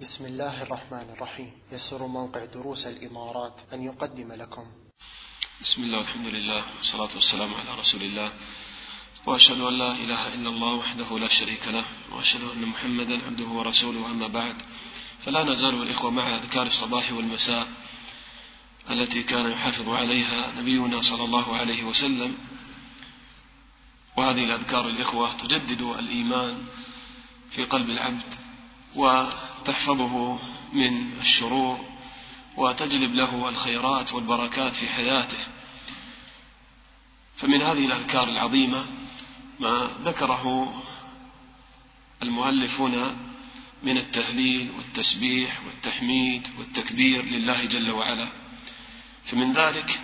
بسم الله الرحمن الرحيم. يسر موقع دروس الإمارات أن يقدم لكم. بسم الله والحمد لله والصلاة والسلام على رسول الله. وأشهد أن لا إله إلا الله وحده لا شريك له. وأشهد أن محمدا عبده ورسوله أما بعد. فلا نزال الإخوة مع أذكار الصباح والمساء التي كان يحافظ عليها نبينا صلى الله عليه وسلم. وهذه الأذكار الإخوة تجدد الإيمان في قلب العبد. وتحفظه من الشرور وتجلب له الخيرات والبركات في حياته. فمن هذه الأذكار العظيمة ما ذكره المؤلف هنا من التهليل والتسبيح والتحميد والتكبير لله جل وعلا. فمن ذلك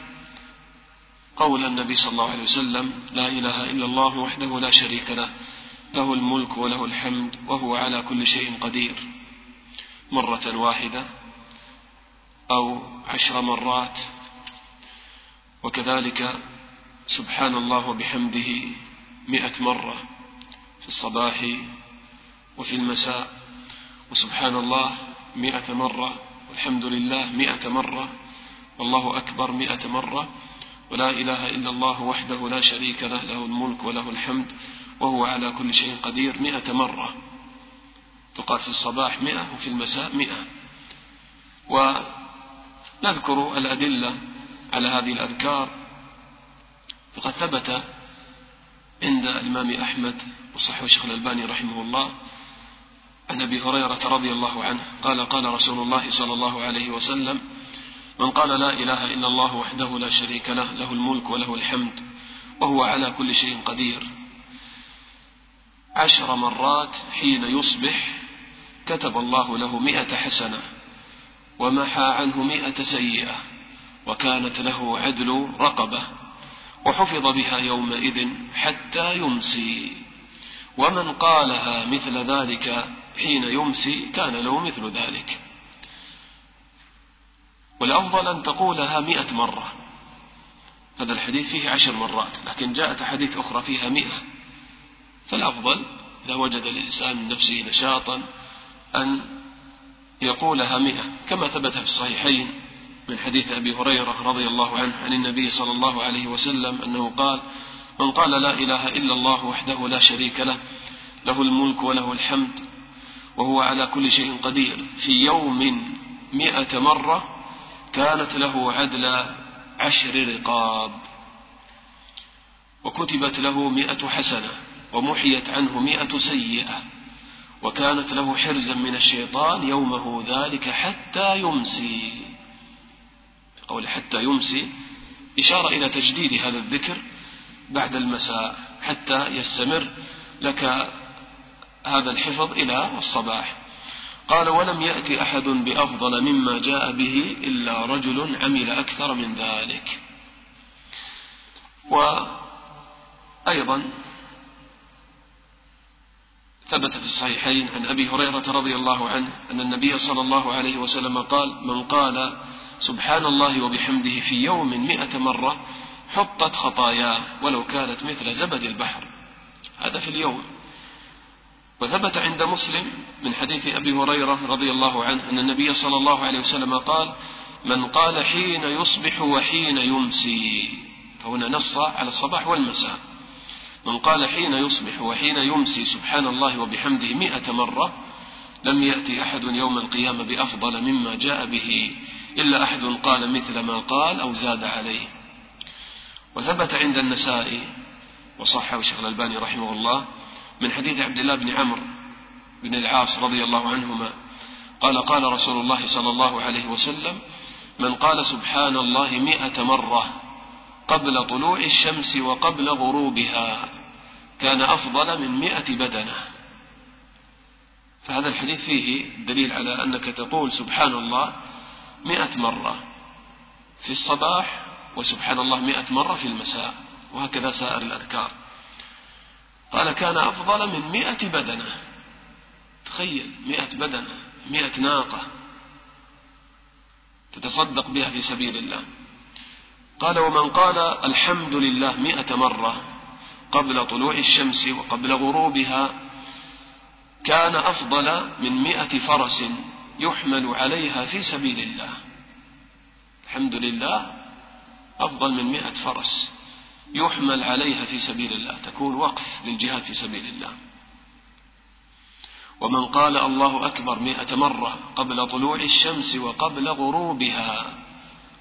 قول النبي صلى الله عليه وسلم لا إله إلا الله وحده لا شريك له له الملك وله الحمد وهو على كل شيء قدير. مرة واحدة أو عشر مرات وكذلك سبحان الله وبحمده مئة مرة في الصباح وفي المساء وسبحان الله مئة مرة والحمد لله مئة مرة والله أكبر مئة مرة ولا إله إلا الله وحده لا شريك له له الملك وله الحمد وهو على كل شيء قدير مئة مرة. تقال في الصباح مئة وفي المساء مئة. ونذكر الأدلة على هذه الأذكار. فقد ثبت عند الإمام أحمد وصحه الشيخ الألباني رحمه الله عن أبي هريرة رضي الله عنه قال قال رسول الله صلى الله عليه وسلم من قال لا إله إلا الله وحده لا شريك له له الملك وله الحمد وهو على كل شيء قدير. عشر مرات حين يصبح كتب الله له مئة حسنة ومحى عنه مئة سيئة وكانت له عدل رقبة وحفظ بها يومئذ حتى يمسي. ومن قالها مثل ذلك حين يمسي كان له مثل ذلك. والأفضل أن تقولها مئة مرة. هذا الحديث فيه عشر مرات لكن جاءت حديث أخرى فيها مئة. فالأفضل إذا وجد الإنسان من نفسه نشاطا أن يقولها مئة كما ثبت في الصحيحين من حديث أبي هريرة رضي الله عنه عن النبي صلى الله عليه وسلم أنه قال من قال لا إله إلا الله وحده لا شريك له له الملك وله الحمد وهو على كل شيء قدير. في يوم مئة مرة كانت له عدل عشر رقاب وكتبت له مئة حسنة ومحيت عنه مئة سيئة. وكانت له حرزا من الشيطان يومه ذلك حتى يمسي. قول حتى يمسي إشارة إلى تجديد هذا الذكر بعد المساء حتى يستمر لك هذا الحفظ إلى الصباح. قال ولم يأتي أحد بأفضل مما جاء به إلا رجل عمل أكثر من ذلك. وأيضا ثبت في الصحيحين عن أبي هريرة رضي الله عنه أن النبي صلى الله عليه وسلم قال من قال سبحان الله وبحمده في يوم مئة مرة حطت خطاياه ولو كانت مثل زبد البحر. هذا في اليوم. وثبت عند مسلم من حديث أبي هريرة رضي الله عنه أن النبي صلى الله عليه وسلم قال من قال حين يصبح وحين يمسي. فهنا نص على الصباح والمساء. من قال حين يصبح وحين يمسي سبحان الله وبحمده مئة مرة لم يأتي أحد يوم القيامة بأفضل مما جاء به إلا أحد قال مثل ما قال أو زاد عليه. وثبت عند النسائي وصحه الشيخ الألباني رحمه الله من حديث عبد الله بن عمرو بن العاص رضي الله عنهما قال قال رسول الله صلى الله عليه وسلم من قال سبحان الله مئة مرة قبل طلوع الشمس وقبل غروبها كان أفضل من مئة بدنة. فهذا الحديث فيه دليل على أنك تقول سبحان الله مئة مرة في الصباح وسبحان الله مئة مرة في المساء وهكذا سائر الأذكار. قال كان أفضل من مئة بدنة. تخيل مئة بدنة مئة ناقة تتصدق بها في سبيل الله. قال ومن قال الحمد لله مئة مرة قبل طلوع الشمس وقبل غروبها كان أفضل من مئة فرس يحمل عليها في سبيل الله. الحمد لله أفضل من مئة فرس يحمل عليها في سبيل الله تكون وقف للجهاد في سبيل الله. ومن قال الله أكبر مئة مرة قبل طلوع الشمس وقبل غروبها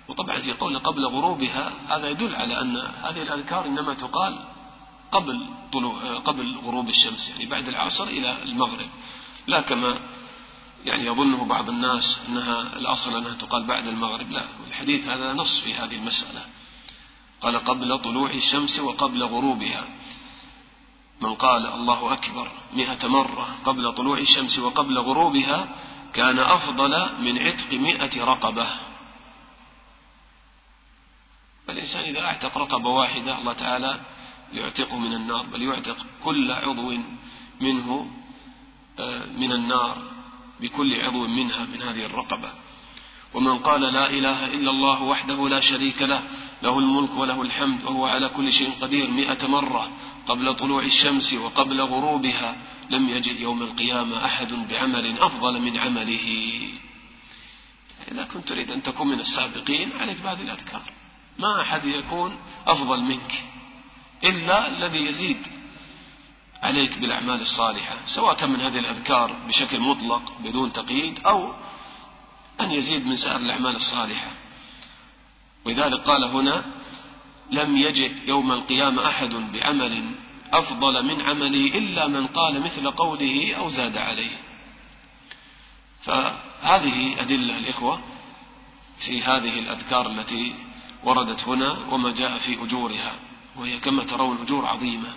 وطبعا في قول قبل غروبها هذا يدل على أن هذه الأذكار إنما تقال قبل طلوع قبل غروب الشمس يعني بعد العصر إلى المغرب. لا كما يعني يظنه بعض الناس أنها الأصل أنها تقال بعد المغرب لا. الحديث هذا نص في هذه المسألة. قال قبل طلوع الشمس وقبل غروبها. من قال الله أكبر مئة مرة قبل طلوع الشمس وقبل غروبها كان أفضل من عتق مئة رقبة. فالإنسان إذا أعتق رقبة واحدة الله تعالى يعتقه من النار بل يعتق كل عضو منه آه، من النار بكل عضو منها من هذه الرقبة. ومن قال لا إله إلا الله وحده لا شريك له له الملك وله الحمد وهو على كل شيء قدير مئة مرة قبل طلوع الشمس وقبل غروبها لم يجد يوم القيامة أحد بعمل أفضل من عمله. إذا كنت تريد أن تكون من السابقين عليك بهذه الأذكار. ما أحد يكون أفضل منك إلا الذي يزيد عليك بالأعمال الصالحة سواء كان من هذه الأذكار بشكل مطلق بدون تقييد أو أن يزيد من سائر الأعمال الصالحة. ولذلك قال هنا لم يجد يوم القيامة أحد بعمل أفضل من عمله إلا من قال مثل قوله أو زاد عليه. فهذه أدلة الإخوة في هذه الأذكار التي وردت هنا وما جاء في أجورها وهي كما ترون أجور عظيمة.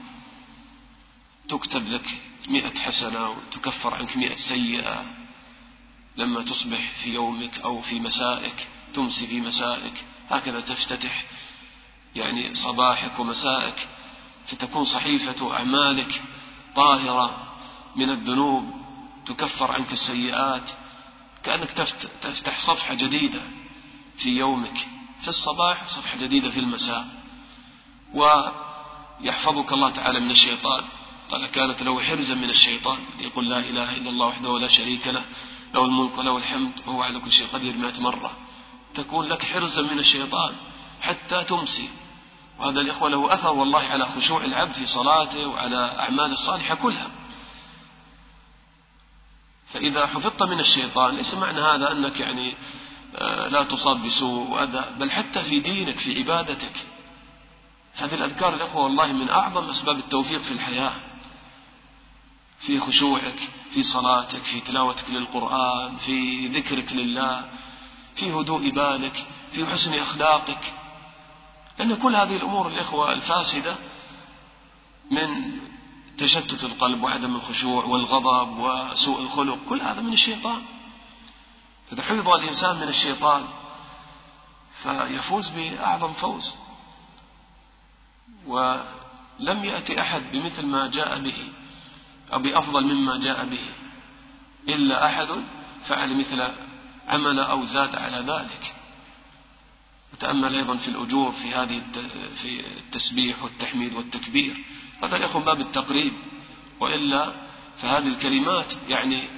تكتب لك مئة حسنة وتكفر عنك مئة سيئة. لما تصبح في يومك أو في مسائك تمسي في مسائك. هكذا تفتتح يعني صباحك ومسائك. فتكون صحيفة أعمالك طاهرة من الذنوب تكفر عنك السيئات. كأنك تفتح صفحة جديدة في يومك. في الصباح صفحة جديدة في المساء. ويحفظك الله تعالى من الشيطان. قال كانت له حرزا من الشيطان. يقول لا إله إلا الله وحده ولا شريك له. له الملك وله الحمد وهو على كل شيء قدير مئة مرة. تكون لك حرزا من الشيطان حتى تمسي. وهذا الإخوة له أثر والله على خشوع العبد في صلاته وعلى أعماله الصالحة كلها. فإذا حفظت من الشيطان ليس معنى هذا أنك يعني لا تصاب بسوء وأذى بل حتى في دينك في عبادتك. هذه الأذكار الأخوة والله من أعظم أسباب التوفيق في الحياة. في خشوعك في صلاتك في تلاوتك للقرآن في ذكرك لله في هدوء بالك في حسن أخلاقك. لأن كل هذه الأمور الإخوة الفاسدة من تشتت القلب وعدم الخشوع والغضب وسوء الخلق كل هذا من الشيطان. إذا حفظ الإنسان من الشيطان فيفوز بأعظم فوز. ولم يأتي أحد بمثل ما جاء به أو بأفضل مما جاء به إلا أحد فعل مثل عمل أو زاد على ذلك. وتأمل أيضا في الأجور في هذه في التسبيح والتحميد والتكبير. هذا يكون باب التقريب. وإلا فهذه الكلمات يعني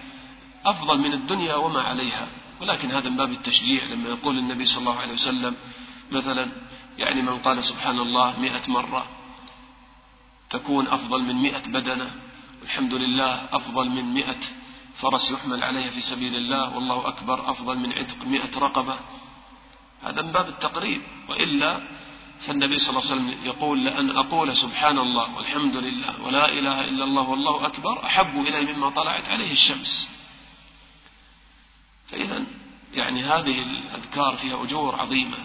أفضل من الدنيا وما عليها. ولكن هذا من باب التشجيع لما يقول النبي صلى الله عليه وسلم مثلا يعني من قال سبحان الله مئة مرة تكون أفضل من مئة بدنة والحمد لله أفضل من مئة فرس يحمل عليها في سبيل الله والله أكبر أفضل من عتق مئة رقبة. هذا من باب التقريب. وإلا فالنبي صلى الله عليه وسلم يقول لأن أقول سبحان الله والحمد لله ولا إله إلا الله والله أكبر أحب إلي مما طلعت عليه الشمس. فإذا يعني هذه الأذكار فيها أجور عظيمة.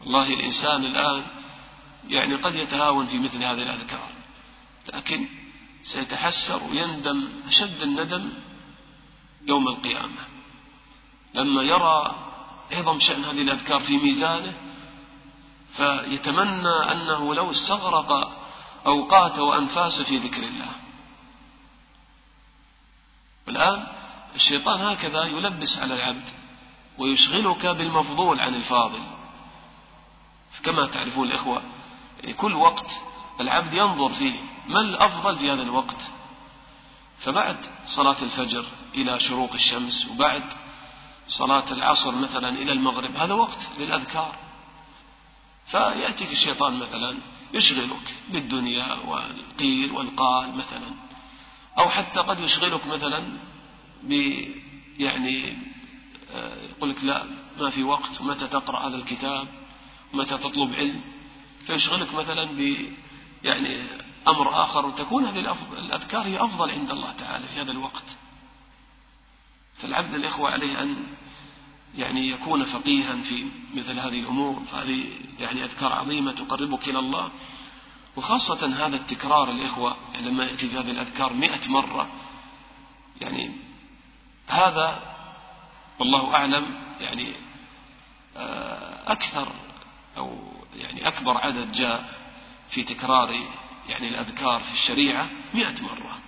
والله الإنسان الآن يعني قد يتهاون في مثل هذه الأذكار لكن سيتحسر ويندم أشد الندم يوم القيامة. لما يرى عظم شأن هذه الأذكار في ميزانه فيتمنى أنه لو استغرق أوقاته وأنفاسه في ذكر الله. والآن الشيطان هكذا يلبس على العبد ويشغلك بالمفضول عن الفاضل. كما تعرفون الإخوة كل وقت العبد ينظر فيه ما الأفضل في هذا الوقت؟ فبعد صلاة الفجر إلى شروق الشمس وبعد صلاة العصر مثلا إلى المغرب هذا وقت للأذكار. فيأتيك الشيطان مثلا يشغلك بالدنيا والقيل والقال مثلا أو حتى قد يشغلك مثلا يعني آه، يقول لك لا ما في وقت متى تقرأ هذا الكتاب؟ متى تطلب علم؟ فيشغلك مثلا ب يعني أمر آخر وتكون هذه الأذكار هي أفضل عند الله تعالى في هذا الوقت. فالعبد الإخوة عليه أن يعني يكون فقيها في مثل هذه الأمور. هذه يعني أذكار عظيمة تقربك إلى الله. وخاصة هذا التكرار الإخوة يعني لما يأتي هذه الأذكار مئة مرة يعني هذا والله أعلم يعني آه، أكثر أو يعني أكبر عدد جاء في تكرار يعني الأذكار في الشريعة مئة مرة.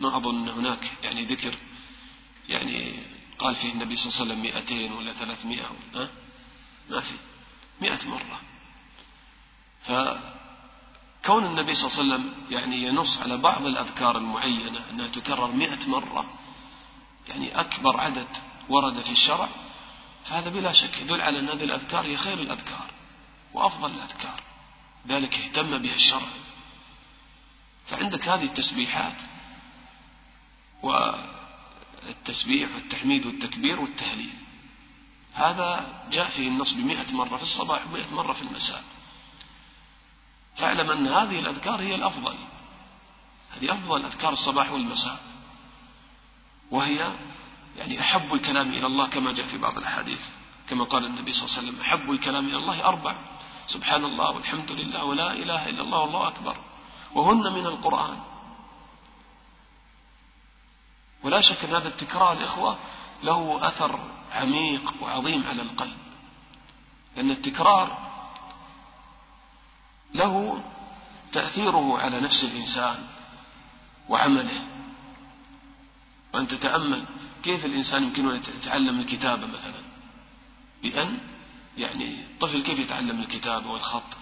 ما أظن هناك يعني ذكر يعني قال فيه النبي صلى الله عليه وسلم مئتين ولا ثلاثمائة ها؟ ما في. مئة مرة. فكون النبي صلى الله عليه وسلم يعني ينص على بعض الأذكار المعينة أنها تكرر مئة مرة يعني أكبر عدد ورد في الشرع فهذا بلا شك يدل على أن هذه الأذكار هي خير الأذكار وأفضل الأذكار ذلك اهتم بها الشرع. فعندك هذه التسبيحات والتسبيح والتحميد والتكبير والتهليل هذا جاء فيه النص بمئة مرة في الصباح ومئة مرة في المساء. فاعلم أن هذه الأذكار هي الأفضل هذه أفضل أذكار الصباح والمساء. وهي يعني أحب الكلام إلى الله كما جاء في بعض الأحاديث. كما قال النبي صلى الله عليه وسلم أحب الكلام إلى الله أربع. سبحان الله والحمد لله ولا إله إلا الله والله أكبر. وهن من القرآن. ولا شك أن هذا التكرار الإخوة له أثر عميق وعظيم على القلب. لأن التكرار له تأثيره على نفس الإنسان وعمله. وأن تتأمل كيف الإنسان يمكنه أن يتعلم الكتابة مثلا؟ بأن يعني الطفل كيف يتعلم الكتابة والخط؟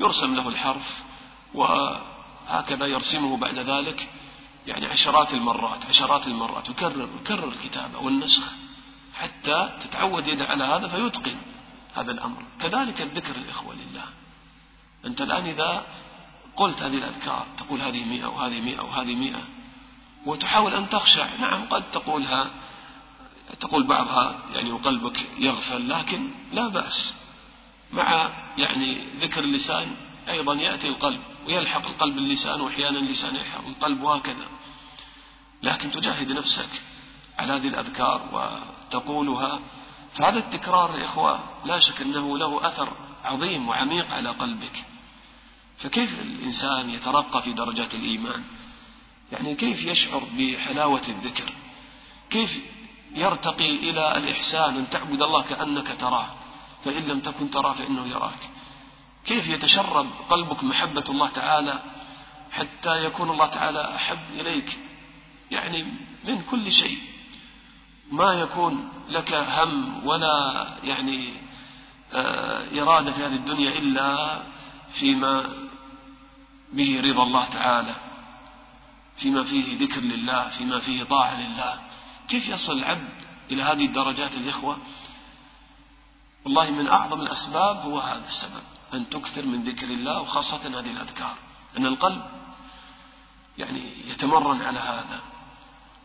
يرسم له الحرف وهكذا يرسمه بعد ذلك يعني عشرات المرات عشرات المرات يكرر يكرر الكتابة والنسخ حتى تتعود يده على هذا فيتقن هذا الأمر. كذلك الذكر الإخوة لله. أنت الآن إذا قلت هذه الأذكار تقول هذه مئة وهذه مئة وهذه مئة وتحاول أن تخشع. نعم قد تقولها تقول بعضها يعني وقلبك يغفل لكن لا بأس. مع يعني ذكر اللسان أيضا يأتي القلب ويلحق القلب اللسان وأحيانا اللسان يلحق القلب وهكذا. لكن تجاهد نفسك على هذه الأذكار وتقولها. فهذا التكرار يا إخوة لا شك أنه له أثر عظيم وعميق على قلبك. فكيف الإنسان يترقى في درجات الإيمان؟ يعني كيف يشعر بحلاوة الذكر؟ كيف يرتقي إلى الإحسان أن تعبد الله كأنك تراه فإن لم تكن تراه فإنه يراك. كيف يتشرب قلبك محبة الله تعالى حتى يكون الله تعالى أحب إليك؟ يعني من كل شيء. ما يكون لك هم ولا يعني آه، إرادة في هذه الدنيا إلا فيما به رضا الله تعالى. فيما فيه ذكر لله فيما فيه طاعة لله. كيف يصل العبد إلى هذه الدرجات الإخوة والله من أعظم الأسباب هو هذا السبب أن تكثر من ذكر الله وخاصة هذه الأذكار. أن القلب يعني يتمرن على هذا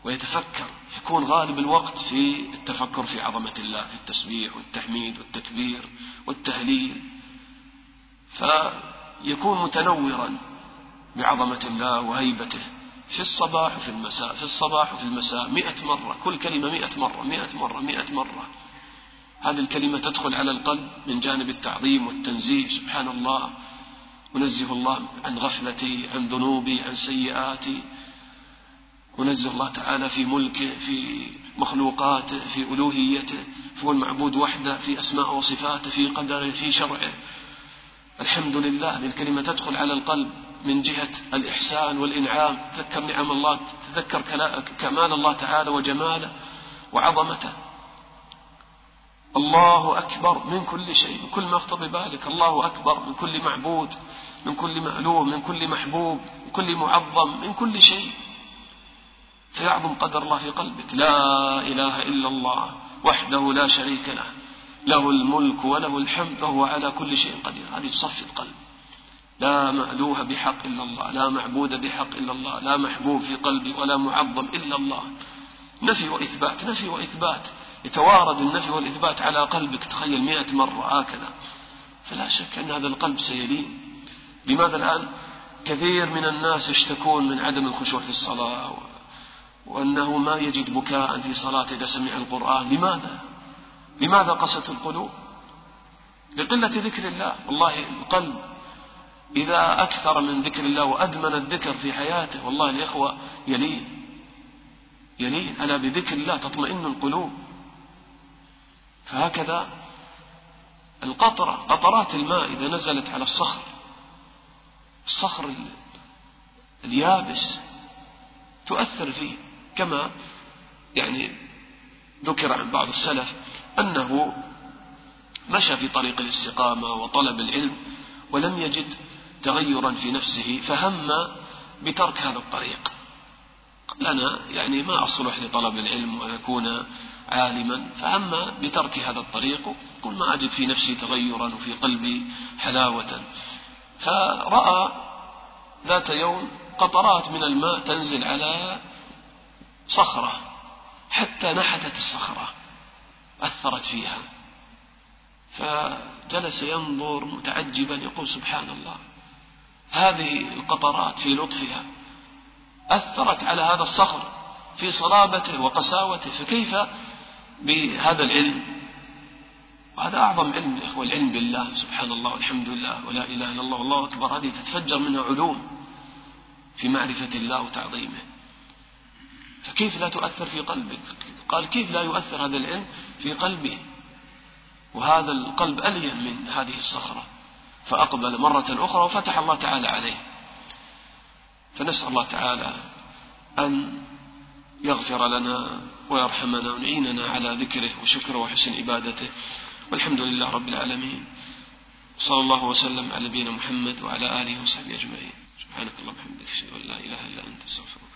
ويتفكر يكون غالب الوقت في التفكر في عظمة الله في التسبيح والتحميد والتكبير والتهليل. فيكون متنورا بعظمة الله وهيبته. في الصباح وفي المساء في الصباح وفي المساء مئة مرة كل كلمة مئة مرة مئة مرة مئة مرة. هذه الكلمة تدخل على القلب من جانب التعظيم والتنزيه سبحان الله. أنزه الله عن غفلتي عن ذنوبي عن سيئاتي. أنزه الله تعالى في ملكه في مخلوقاته في ألوهيته هو المعبود وحده في أسماء وصفاته في قدره في شرعه. الحمد لله هذه الكلمة تدخل على القلب. من جهة الإحسان والإنعام. تذكر نعم الله تذكر كمال الله تعالى وجماله وعظمته. الله أكبر من كل شيء من كل ما يخطر ببالك. الله أكبر من كل معبود من كل مألوه من كل محبوب من كل معظم من كل شيء. فيعظم قدر الله في قلبك. لا إله إلا الله وحده لا شريك له. له الملك وله الحمد وهو على كل شيء قدير. هذه تصفي القلب. لا مألوه بحق إلا الله لا معبود بحق إلا الله لا محبوب في قلبي ولا معظم إلا الله. نفي وإثبات نفي وإثبات. يتوارد النفي والإثبات على قلبك. تخيل مئة مرة هكذا. فلا شك أن هذا القلب سيلين. لماذا الآن؟ كثير من الناس يشتكون من عدم الخشوع في الصلاة وأنه ما يجد بكاء في صلاة إذا سمع القرآن. لماذا؟ لماذا قست القلوب؟ لقلة ذكر الله. والله القلب إذا أكثر من ذكر الله وأدمن الذكر في حياته والله الإخوة يلين. يلين. ألا بذكر الله تطمئن القلوب. فهكذا القطرة قطرات الماء إذا نزلت على الصخر. الصخر اليابس تؤثر فيه. كما يعني ذكر عن بعض السلف أنه مشى في طريق الاستقامة وطلب العلم ولم يجد تغيرا في نفسه فهم بترك هذا الطريق. قال أنا يعني ما أصلح لطلب العلم وأن أكون عالما فهم بترك هذا الطريق قل ما أجد في نفسي تغيرا وفي قلبي حلاوة. فرأى ذات يوم قطرات من الماء تنزل على صخرة حتى نحتت الصخرة أثرت فيها. فجلس ينظر متعجبا يقول سبحان الله. هذه القطرات في لطفها أثرت على هذا الصخر في صلابته وقساوته فكيف بهذا العلم؟ وهذا أعظم علم يا إخوة العلم بالله سبحان الله والحمد لله ولا إله إلا الله والله أكبر. هذه تتفجر منها علوم في معرفة الله وتعظيمه. فكيف لا تؤثر في قلبك؟ قال كيف لا يؤثر هذا العلم في قلبه وهذا القلب ألين من هذه الصخرة. فأقبل مرة أخرى وفتح الله تعالى عليه. فنسأل الله تعالى أن يغفر لنا ويرحمنا ويعيننا على ذكره وشكره وحسن عبادته. والحمد لله رب العالمين. صلى الله وسلم على نبينا محمد وعلى آله وصحبه أجمعين. سبحانك اللهم وبحمدك أشهد أن لا إله إلا أنت أستغفرك